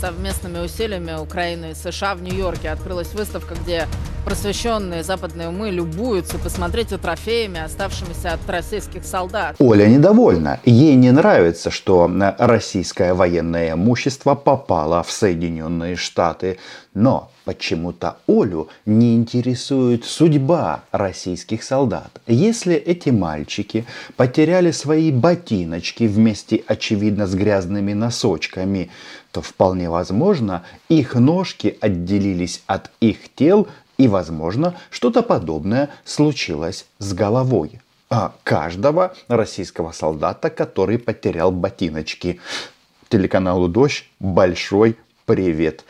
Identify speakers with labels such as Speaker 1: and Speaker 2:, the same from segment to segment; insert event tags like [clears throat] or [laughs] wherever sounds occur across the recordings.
Speaker 1: совместными усилиями Украины и США в Нью-Йорке открылась выставка, где просвещенные западные умы любуются посмотреть трофеями, оставшимися от российских солдат.
Speaker 2: Оля недовольна. Ей не нравится, что российское военное имущество попало в Соединенные Штаты. Но почему-то Олю не интересует судьба российских солдат. Если эти мальчики потеряли свои ботиночки вместе, очевидно, с грязными носочками, то вполне возможно, их ножки отделились от их тел и, возможно, что-то подобное случилось с головой а каждого российского солдата, который потерял ботиночки. Телеканалу «Дождь» большой привет.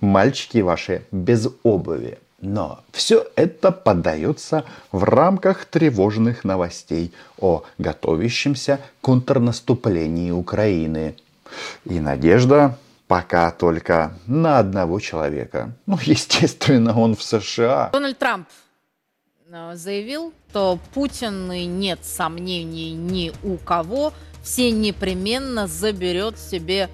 Speaker 2: Мальчики ваши без обуви. Но все это подается в рамках тревожных новостей о готовящемся контрнаступлении Украины. И надежда пока только на одного человека. Ну, естественно, он в США.
Speaker 1: Дональд Трамп э, заявил, что Путин, и нет сомнений ни у кого, все непременно заберет себе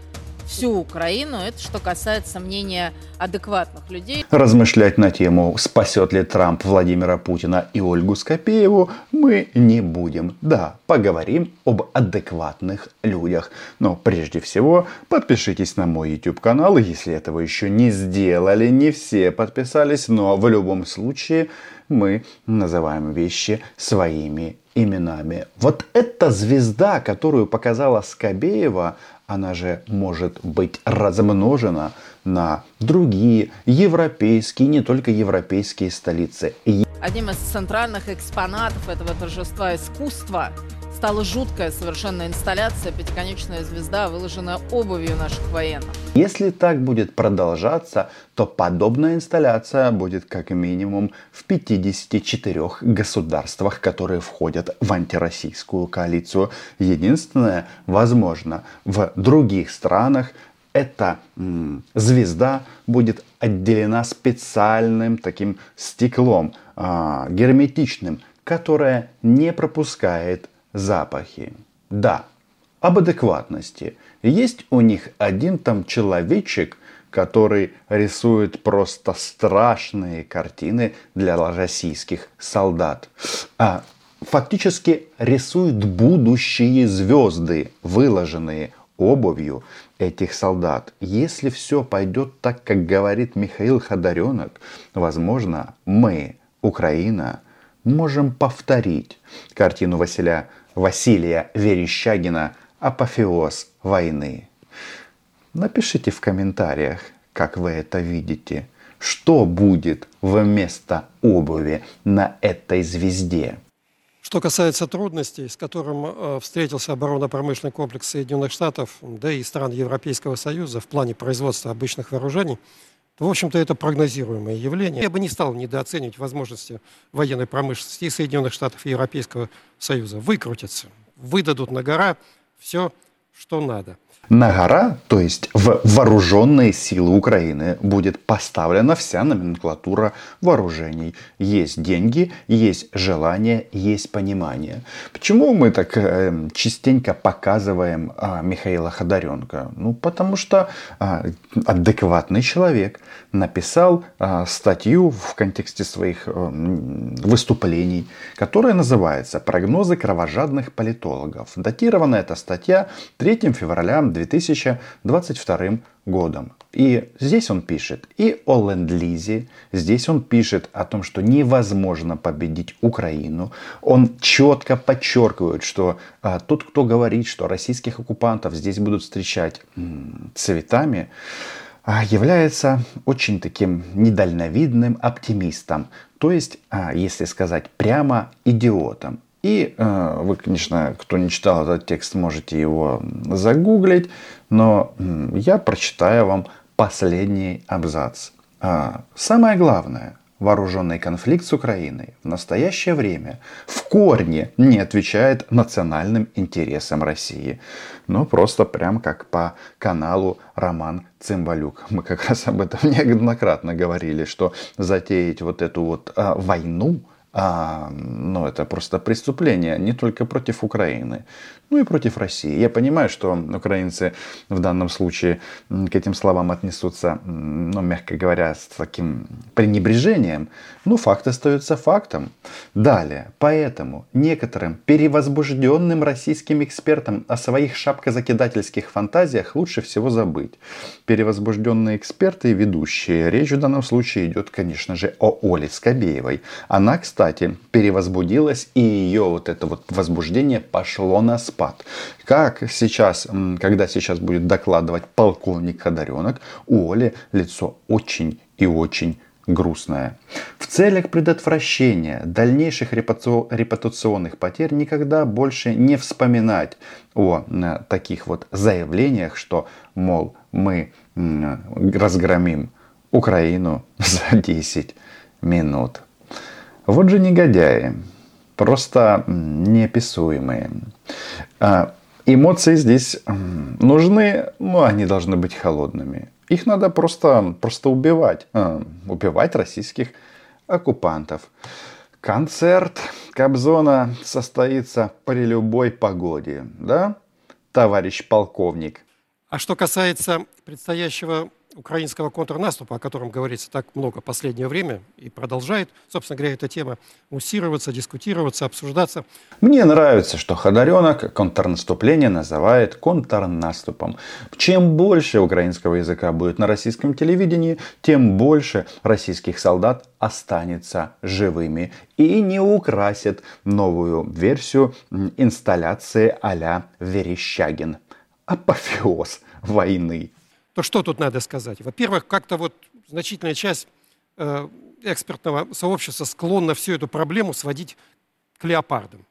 Speaker 1: всю Украину. Это что касается мнения адекватных людей.
Speaker 2: Размышлять на тему, спасет ли Трамп Владимира Путина и Ольгу Скопееву, мы не будем. Да, поговорим об адекватных людях. Но прежде всего, подпишитесь на мой YouTube канал, если этого еще не сделали. Не все подписались, но в любом случае мы называем вещи своими именами. Вот эта звезда, которую показала Скобеева, она же может быть размножена на другие европейские, не только европейские столицы.
Speaker 1: Одним из центральных экспонатов этого торжества искусства стала жуткая совершенно инсталляция «Пятиконечная звезда», выложенная обувью наших военных.
Speaker 2: Если так будет продолжаться, то подобная инсталляция будет как минимум в 54 государствах, которые входят в антироссийскую коалицию. Единственное, возможно, в других странах эта м, звезда будет отделена специальным таким стеклом, э, герметичным, которое не пропускает запахи. Да, об адекватности. Есть у них один там человечек, который рисует просто страшные картины для российских солдат. А фактически рисует будущие звезды, выложенные обувью этих солдат. Если все пойдет так, как говорит Михаил Ходоренок, возможно, мы, Украина, можем повторить картину Василия Василия Верещагина «Апофеоз войны». Напишите в комментариях, как вы это видите. Что будет вместо обуви на этой звезде?
Speaker 3: Что касается трудностей, с которым э, встретился оборонно-промышленный комплекс Соединенных Штатов, да и стран Европейского Союза в плане производства обычных вооружений, в общем-то, это прогнозируемое явление. Я бы не стал недооценивать возможности военной промышленности Соединенных Штатов, и Европейского Союза. Выкрутятся, выдадут на гора все, что надо
Speaker 2: на гора, то есть в вооруженные силы Украины, будет поставлена вся номенклатура вооружений. Есть деньги, есть желание, есть понимание. Почему мы так э, частенько показываем э, Михаила Ходоренко? Ну, потому что э, адекватный человек написал э, статью в контексте своих э, выступлений, которая называется «Прогнозы кровожадных политологов». Датирована эта статья 3 февраля 2022 годом. И здесь он пишет и о ленд-лизе, здесь он пишет о том, что невозможно победить Украину. Он четко подчеркивает, что а, тот, кто говорит, что российских оккупантов здесь будут встречать м, цветами, а, является очень таким недальновидным оптимистом. То есть, а, если сказать прямо, идиотом. И э, вы, конечно, кто не читал этот текст, можете его загуглить, но я прочитаю вам последний абзац. А, самое главное, вооруженный конфликт с Украиной в настоящее время в корне не отвечает национальным интересам России. Ну, просто прям как по каналу Роман Цымбалюк. Мы как раз об этом [laughs] неоднократно говорили, что затеять вот эту вот а, войну – А, ну, это просто преступление не только против Украины, ну и против России. Я понимаю, что украинцы в данном случае к этим словам отнесутся, ну, мягко говоря, с таким пренебрежением, но факт остается фактом. Далее, поэтому некоторым перевозбужденным российским экспертам о своих шапкозакидательских фантазиях лучше всего забыть. Перевозбужденные эксперты и ведущие. Речь в данном случае идет, конечно же, о Оле Скобеевой. Она, кстати, перевозбудилась, и ее вот это вот возбуждение пошло на спад спад. Как сейчас, когда сейчас будет докладывать полковник Ходоренок, у Оли лицо очень и очень грустное. В целях предотвращения дальнейших репутационных потерь никогда больше не вспоминать о таких вот заявлениях, что, мол, мы разгромим Украину [laughs] за 10 минут. Вот же негодяи просто неописуемые. А, эмоции здесь нужны, но они должны быть холодными. Их надо просто, просто убивать. А, убивать российских оккупантов. Концерт Кобзона состоится при любой погоде, да, товарищ полковник?
Speaker 3: А что касается предстоящего украинского контрнаступа, о котором говорится так много в последнее время и продолжает, собственно говоря, эта тема муссироваться, дискутироваться, обсуждаться.
Speaker 2: Мне нравится, что Ходоренок контрнаступление называет контрнаступом. Чем больше украинского языка будет на российском телевидении, тем больше российских солдат останется живыми и не украсит новую версию инсталляции а-ля Верещагин. Апофеоз войны
Speaker 3: то что тут надо сказать? Во-первых, как-то вот значительная часть э, экспертного сообщества склонна всю эту проблему сводить к леопардам.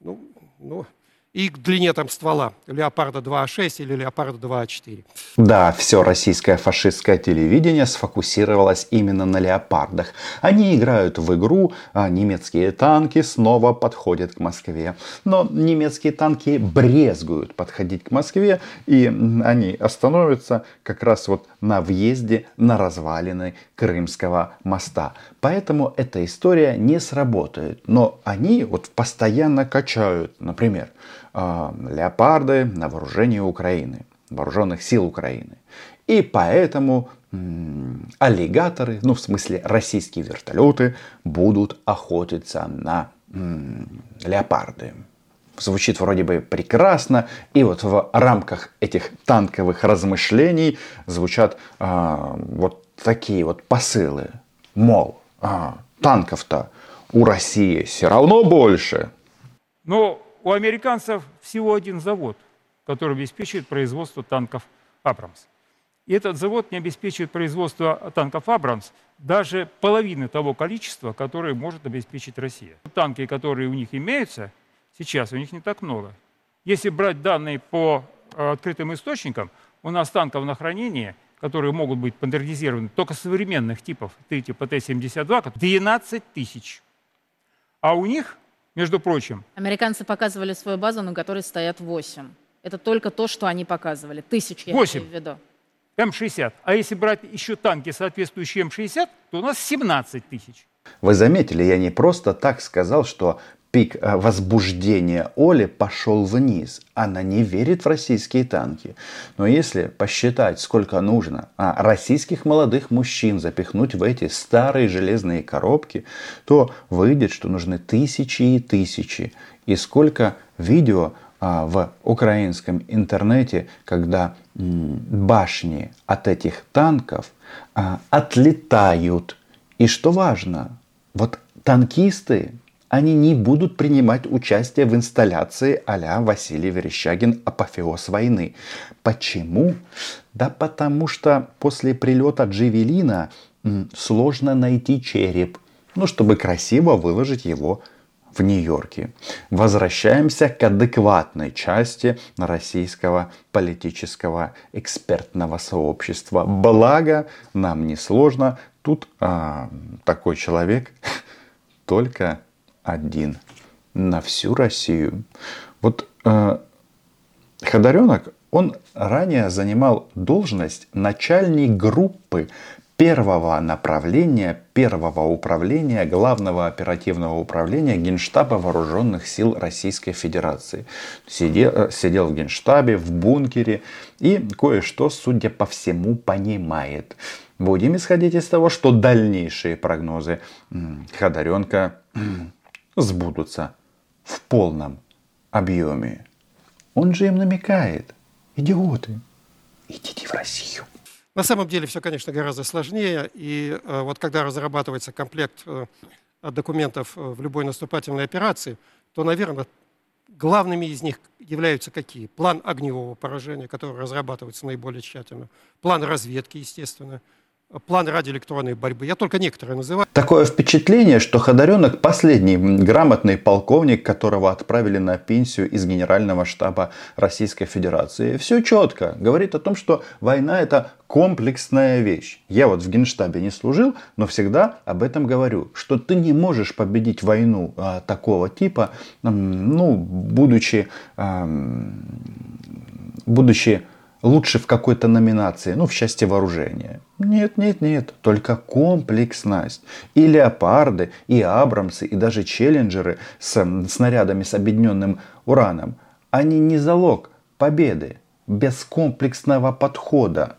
Speaker 3: Ну, ну, и к длине там ствола Леопарда 2А6 или Леопарда 2А4.
Speaker 2: Да, все российское фашистское телевидение сфокусировалось именно на Леопардах. Они играют в игру, а немецкие танки снова подходят к Москве. Но немецкие танки брезгуют подходить к Москве, и они остановятся как раз вот на въезде на развалины Крымского моста. Поэтому эта история не сработает. Но они вот постоянно качают, например, а, леопарды на вооружении Украины, вооруженных сил Украины. И поэтому аллигаторы, ну в смысле российские вертолеты, будут охотиться на леопарды. Звучит вроде бы прекрасно, и вот в рамках этих танковых размышлений звучат а, вот такие вот посылы, мол, а, танков-то у России все равно больше.
Speaker 4: Но у американцев всего один завод, который обеспечивает производство танков «Абрамс». И этот завод не обеспечивает производство танков «Абрамс» даже половины того количества, которое может обеспечить Россия. Танки, которые у них имеются, сейчас у них не так много. Если брать данные по э, открытым источникам, у нас танков на хранении, которые могут быть модернизированы только современных типов, типа Т-72, 12 тысяч. А у них между прочим.
Speaker 1: Американцы показывали свою базу, на которой стоят 8. Это только то, что они показывали. Тысяч, я
Speaker 4: 8.
Speaker 1: имею в виду.
Speaker 4: М-60. А если брать еще танки, соответствующие М-60, то у нас 17 тысяч.
Speaker 2: Вы заметили, я не просто так сказал, что пик э, возбуждения Оли пошел вниз. Она не верит в российские танки. Но если посчитать, сколько нужно а, российских молодых мужчин запихнуть в эти старые железные коробки, то выйдет, что нужны тысячи и тысячи. И сколько видео а, в украинском интернете, когда башни от этих танков а, отлетают. И что важно, вот танкисты, они не будут принимать участие в инсталляции а Василий Верещагин «Апофеоз войны». Почему? Да потому что после прилета Джевелина сложно найти череп, ну, чтобы красиво выложить его в Нью-Йорке. Возвращаемся к адекватной части российского политического экспертного сообщества. Благо, нам не сложно. Тут а, такой человек [laughs] только один на всю Россию. Вот э, Ходоренок, он ранее занимал должность начальник группы первого направления, первого управления, главного оперативного управления Генштаба Вооруженных сил Российской Федерации. Сидел, э, сидел в Генштабе, в бункере и кое-что, судя по всему, понимает. Будем исходить из того, что дальнейшие прогнозы Ходоренко сбудутся в полном объеме. Он же им намекает. Идиоты, идите в Россию.
Speaker 3: На самом деле все, конечно, гораздо сложнее. И э, вот когда разрабатывается комплект э, документов э, в любой наступательной операции, то, наверное, главными из них являются какие? План огневого поражения, который разрабатывается наиболее тщательно, план разведки, естественно, план радиоэлектронной борьбы. Я только некоторые называю.
Speaker 2: Такое впечатление, что Ходоренок последний грамотный полковник, которого отправили на пенсию из Генерального штаба Российской Федерации. Все четко. Говорит о том, что война это комплексная вещь. Я вот в Генштабе не служил, но всегда об этом говорю, что ты не можешь победить войну а, такого типа, ну, будучи, а, будучи лучше в какой-то номинации, ну, в части вооружения. Нет, нет, нет, только комплексность. И леопарды, и абрамсы, и даже челленджеры с снарядами с объединенным ураном, они не залог победы без комплексного подхода.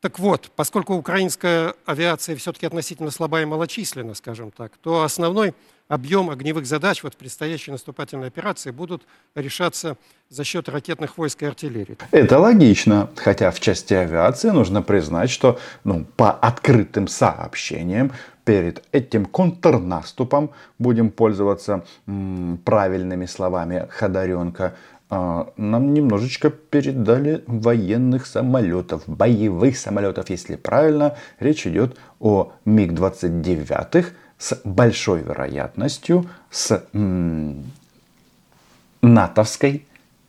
Speaker 3: Так вот, поскольку украинская авиация все-таки относительно слабая и малочисленна, скажем так, то основной объем огневых задач вот в предстоящей наступательной операции будут решаться за счет ракетных войск и артиллерии.
Speaker 2: Это логично, хотя в части авиации нужно признать, что ну, по открытым сообщениям перед этим контрнаступом, будем пользоваться м, правильными словами Ходоренко, а, нам немножечко передали военных самолетов, боевых самолетов, если правильно. Речь идет о МиГ-29 с большой вероятностью, с натовской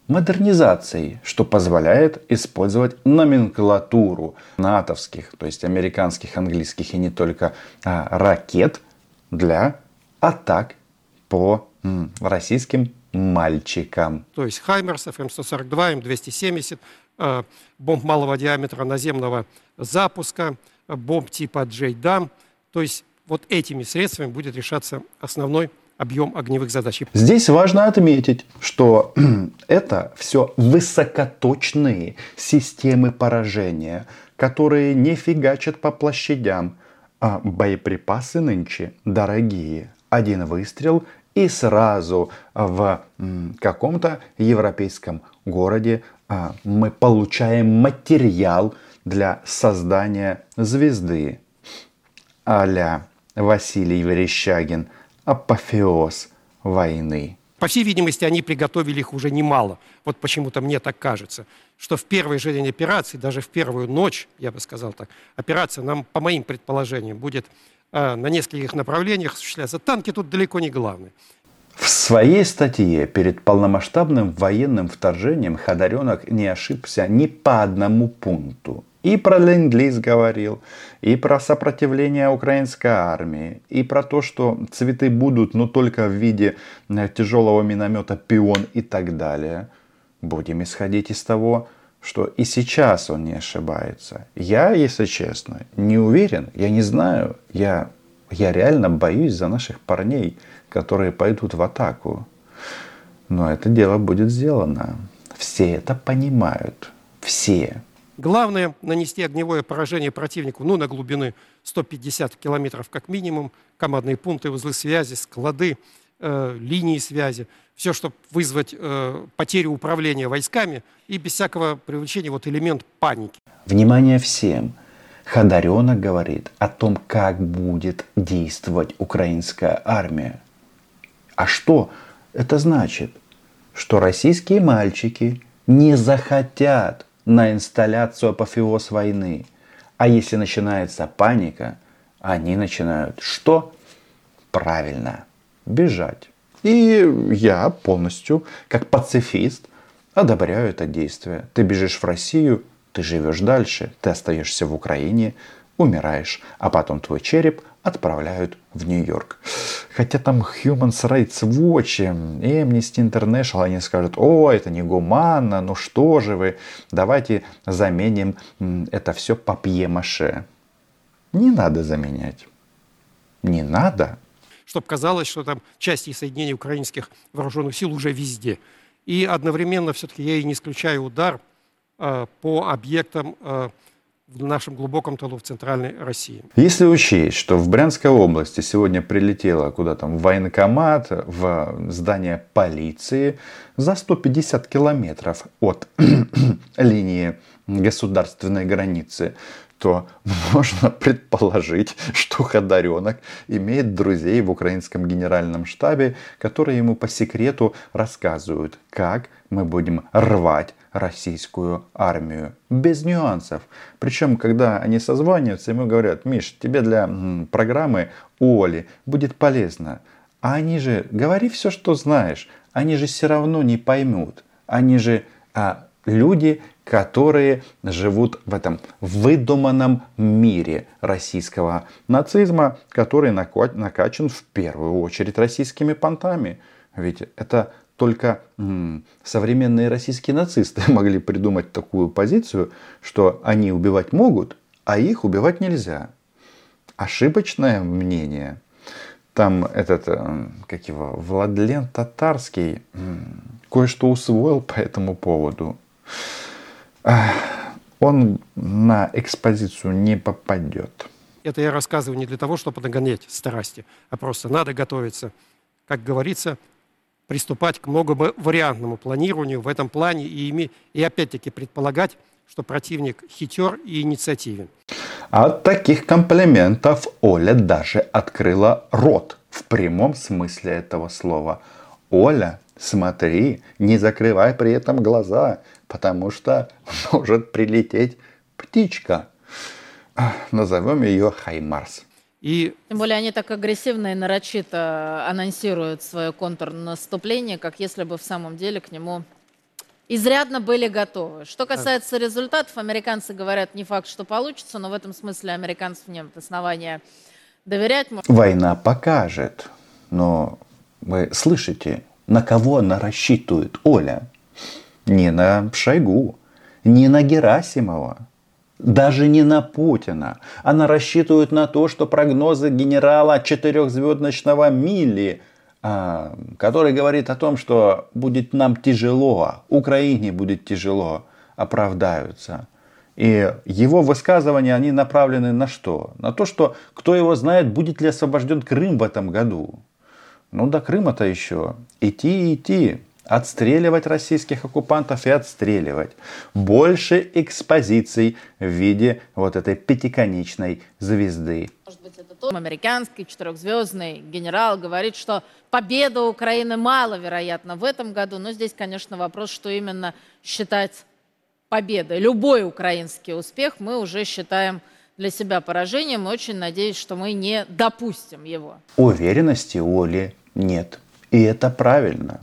Speaker 2: модернизацией, что позволяет использовать номенклатуру натовских, то есть американских, английских и не только а, ракет для атак по м, российским мальчикам.
Speaker 3: То есть Хаймерсов, М142, М270, э, бомб малого диаметра наземного запуска, бомб типа Джейдам. То есть вот этими средствами будет решаться основной объем огневых задач.
Speaker 2: Здесь важно отметить, что [clears throat] это все высокоточные системы поражения, которые не фигачат по площадям, а боеприпасы нынче дорогие. Один выстрел и сразу в каком-то европейском городе а, мы получаем материал для создания звезды а Василий Верещагин «Апофеоз войны».
Speaker 3: По всей видимости, они приготовили их уже немало. Вот почему-то мне так кажется, что в первый же день операции, даже в первую ночь, я бы сказал так, операция нам, по моим предположениям, будет э, на нескольких направлениях осуществляться. Танки тут далеко не главные.
Speaker 2: В своей статье перед полномасштабным военным вторжением Ходоренок не ошибся ни по одному пункту. И про ленд говорил, и про сопротивление украинской армии, и про то, что цветы будут, но только в виде э, тяжелого миномета «Пион» и так далее. Будем исходить из того, что и сейчас он не ошибается. Я, если честно, не уверен, я не знаю, я, я реально боюсь за наших парней, которые пойдут в атаку. Но это дело будет сделано. Все это понимают. Все.
Speaker 3: Главное – нанести огневое поражение противнику ну, на глубины 150 километров как минимум, командные пункты, узлы связи, склады, э, линии связи. Все, чтобы вызвать э, потерю управления войсками и без всякого привлечения вот элемент паники.
Speaker 2: Внимание всем! Ходоренок говорит о том, как будет действовать украинская армия. А что это значит? Что российские мальчики не захотят на инсталляцию апофеоз войны. А если начинается паника, они начинают что? Правильно, бежать. И я полностью, как пацифист, одобряю это действие. Ты бежишь в Россию, ты живешь дальше, ты остаешься в Украине, умираешь, а потом твой череп отправляют в Нью-Йорк. Хотя там Human Rights Watch и Amnesty International, они скажут, о, это не гуманно, ну что же вы, давайте заменим это все папье-маше. не надо заменять. Не надо.
Speaker 3: Чтобы казалось, что там части соединений украинских вооруженных сил уже везде. И одновременно все-таки я и не исключаю удар э, по объектам э, в нашем глубоком тылу в центральной России.
Speaker 2: Если учесть, что в Брянской области сегодня прилетело куда там военкомат, в здание полиции за 150 километров от [clears throat] линии государственной границы, то [laughs] можно предположить, что Ходоренок имеет друзей в украинском генеральном штабе, которые ему по секрету рассказывают, как мы будем рвать российскую армию. Без нюансов. Причем, когда они созваниваются, ему говорят, Миш, тебе для программы Оли будет полезно. А они же, говори все, что знаешь, они же все равно не поймут. Они же а, люди, которые живут в этом выдуманном мире российского нацизма, который накачан в первую очередь российскими понтами. Ведь это только м, современные российские нацисты [laughs] могли придумать такую позицию, что они убивать могут, а их убивать нельзя. Ошибочное мнение. Там этот, как его, Владлен Татарский кое-что усвоил по этому поводу. Он на экспозицию не попадет.
Speaker 3: Это я рассказываю не для того, чтобы нагонять страсти, а просто надо готовиться. Как говорится, приступать к многовариантному планированию в этом плане и, име, и опять-таки предполагать, что противник хитер и инициативен.
Speaker 2: От таких комплиментов Оля даже открыла рот в прямом смысле этого слова. Оля, смотри, не закрывай при этом глаза, потому что может прилететь птичка. Назовем ее Хаймарс.
Speaker 1: И... Тем более они так агрессивно и нарочито анонсируют свое контрнаступление, как если бы в самом деле к нему изрядно были готовы. Что касается результатов, американцы говорят, не факт, что получится, но в этом смысле американцев нет основания доверять.
Speaker 2: Война покажет, но вы слышите, на кого она рассчитывает, Оля? Не на Шойгу, не на Герасимова, даже не на Путина. Она рассчитывает на то, что прогнозы генерала четырехзвездочного Милли, а, который говорит о том, что будет нам тяжело, Украине будет тяжело, оправдаются. И его высказывания, они направлены на что? На то, что кто его знает, будет ли освобожден Крым в этом году. Ну до Крыма-то еще идти идти отстреливать российских оккупантов и отстреливать. Больше экспозиций в виде вот этой пятиконечной звезды.
Speaker 1: Может быть, это тот американский четырехзвездный генерал говорит, что победа Украины маловероятна в этом году. Но здесь, конечно, вопрос, что именно считать победой. Любой украинский успех мы уже считаем для себя поражением. Очень надеюсь, что мы не допустим его.
Speaker 2: Уверенности у Оли нет. И это правильно.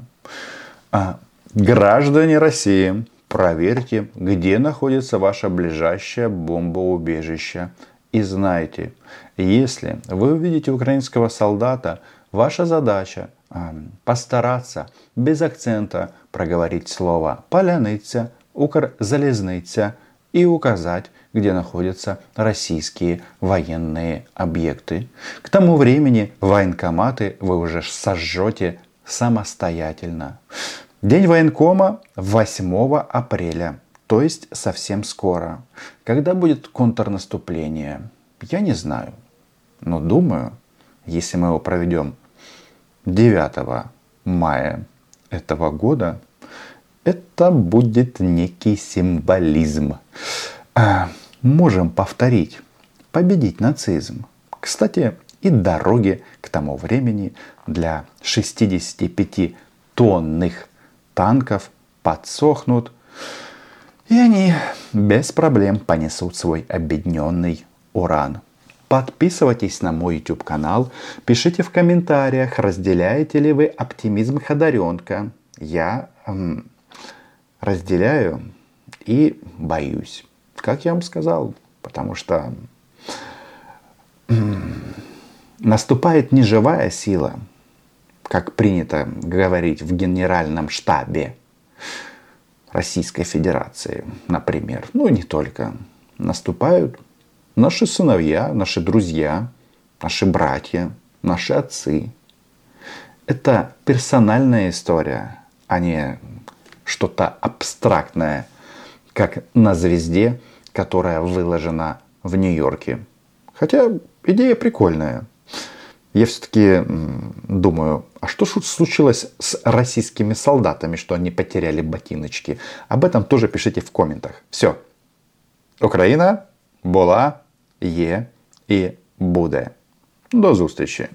Speaker 2: А, граждане России, проверьте, где находится ваше ближайшее бомбоубежище. И знайте, если вы увидите украинского солдата, ваша задача а, постараться без акцента проговорить слово «поляныця», «укрзалезныця» и указать, где находятся российские военные объекты. К тому времени военкоматы вы уже сожжете самостоятельно. День военкома 8 апреля, то есть совсем скоро. Когда будет контрнаступление, я не знаю. Но думаю, если мы его проведем 9 мая этого года, это будет некий символизм. А, можем повторить, победить нацизм. Кстати, и дороги к тому времени для 65-тонных танков подсохнут, и они без проблем понесут свой объединенный уран. Подписывайтесь на мой YouTube канал, пишите в комментариях, разделяете ли вы оптимизм Ходоренка. Я эм, разделяю и боюсь. Как я вам сказал, потому что наступает неживая сила, как принято говорить в генеральном штабе Российской Федерации, например, ну и не только, наступают наши сыновья, наши друзья, наши братья, наши отцы. Это персональная история, а не что-то абстрактное, как на звезде, которая выложена в Нью-Йорке. Хотя идея прикольная Я все-таки думаю, а что случилось с российскими солдатами, что они потеряли ботиночки? Об этом тоже пишите в комментах. Все. Украина була, є і буде. До зустрічі!